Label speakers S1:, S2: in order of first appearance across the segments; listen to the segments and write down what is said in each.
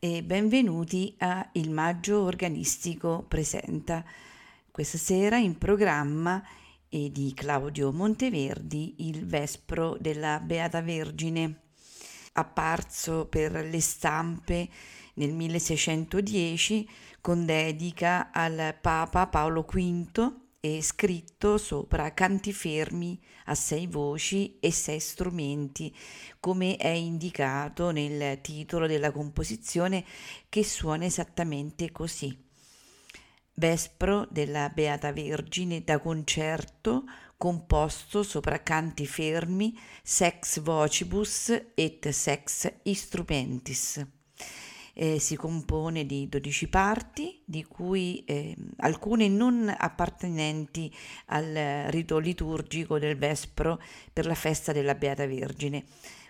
S1: e benvenuti a Il Maggio Organistico Presenta. Questa sera in programma è di Claudio Monteverdi il Vespro della Beata Vergine, apparso per le stampe nel 1610 con dedica al Papa Paolo V e scritto sopra canti fermi a sei voci e sei strumenti, come è indicato nel titolo della composizione che suona esattamente così. Vespro della Beata Vergine da concerto composto sopra canti fermi sex vocibus et sex instrumentis eh, si compone di 12 parti, di cui eh, alcune non appartenenti al rito liturgico del Vespro per la festa della Beata Vergine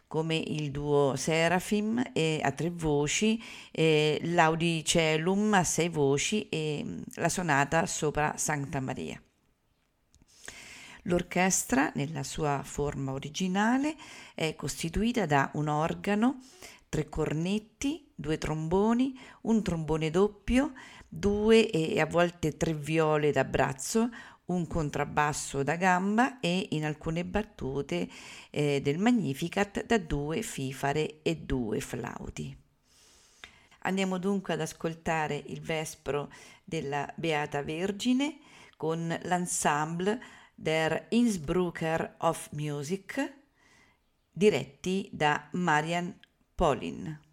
S1: come il duo Serafim eh, a tre voci, eh, l'Audicelum a sei voci e mm, la sonata sopra Santa Maria. L'orchestra, nella sua forma originale, è costituita da un organo, tre cornetti, due tromboni, un trombone doppio, due e a volte tre viole da braccio, un contrabbasso da gamba e in alcune battute eh, del Magnificat da due fifare e due flauti. Andiamo dunque ad ascoltare il Vespro della Beata Vergine con l'ensemble Der Innsbrucker of Music diretti da Marian Polin.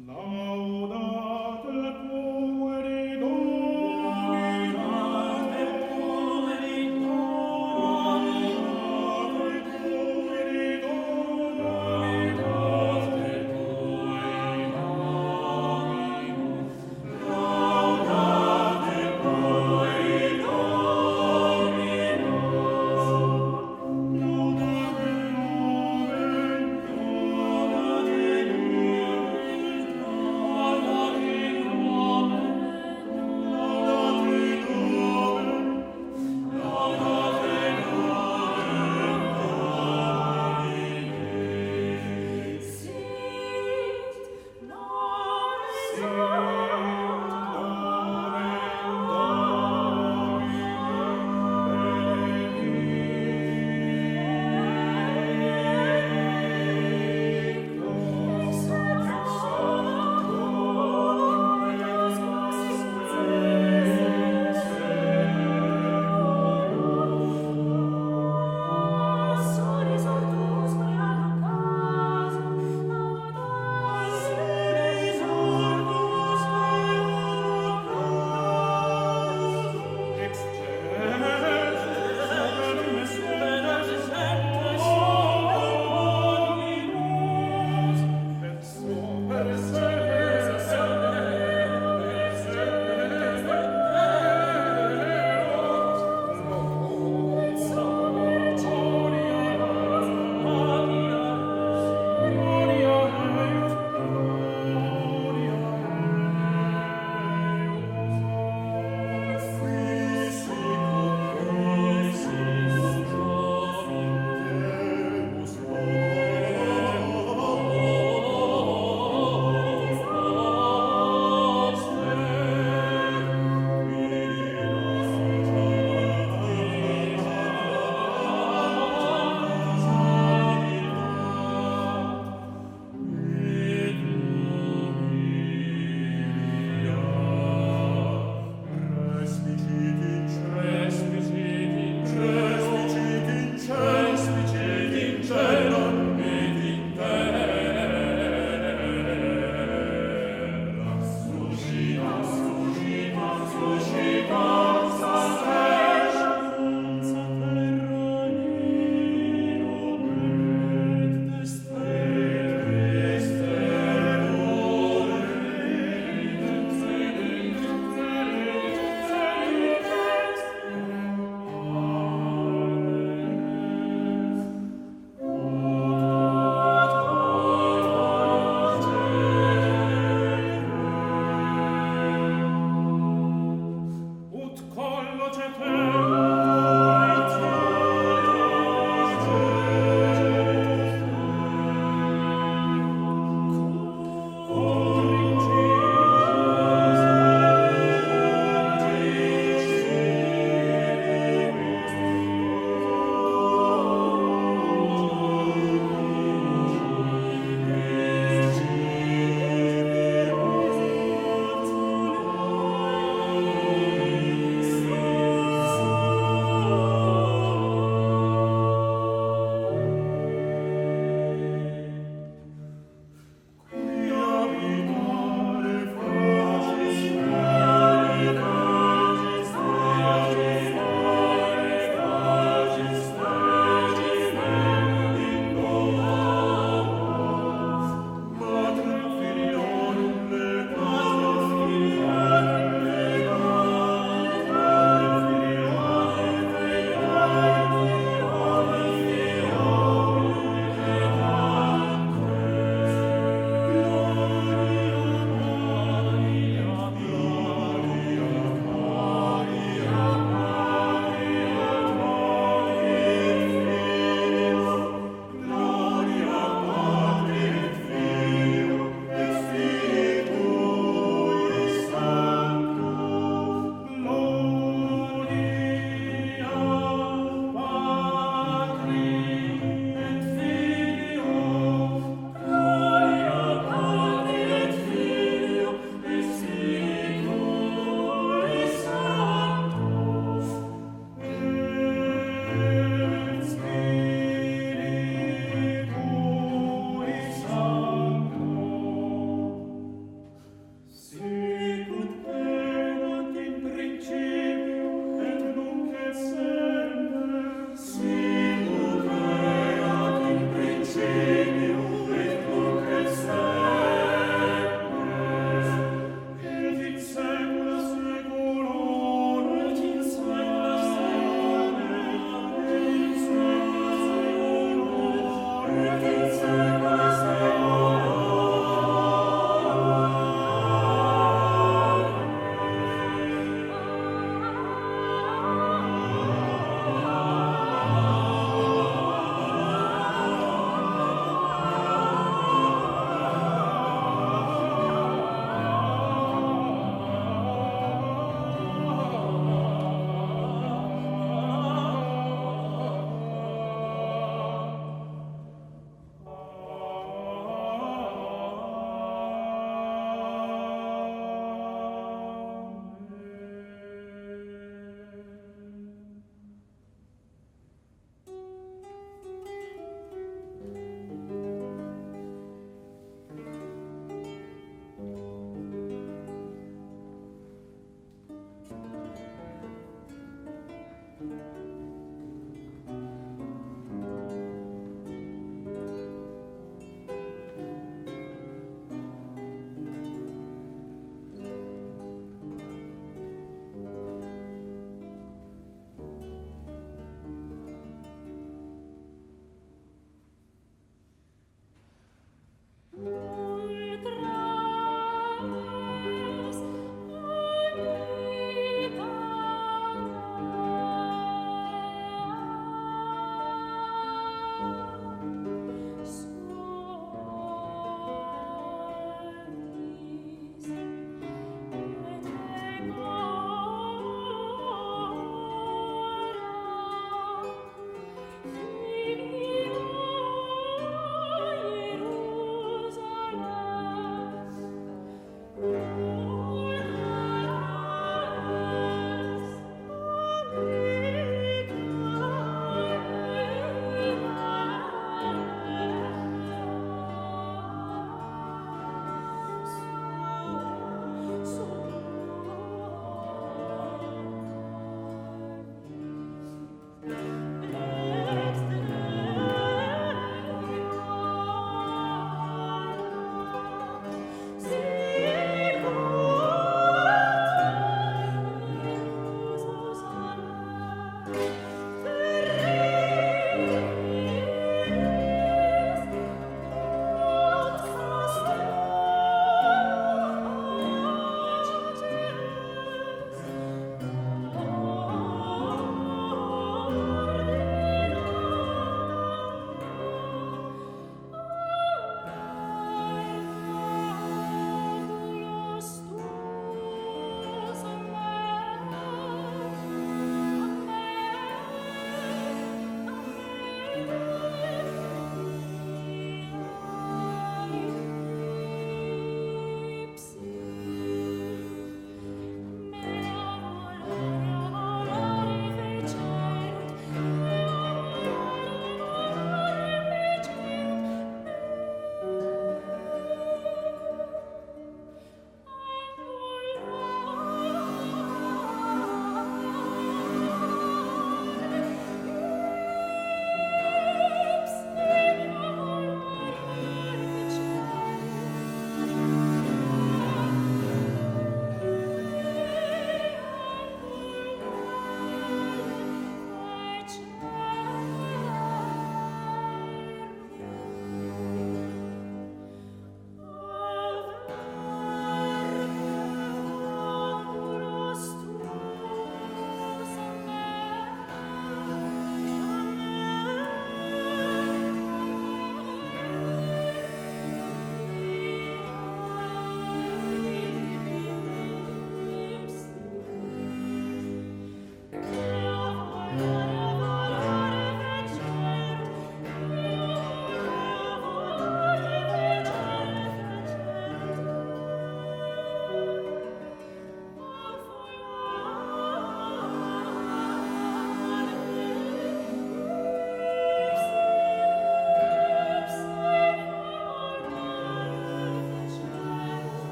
S2: Lord.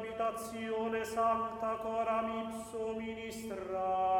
S2: abitatione sancta coram ipsum
S3: ministra.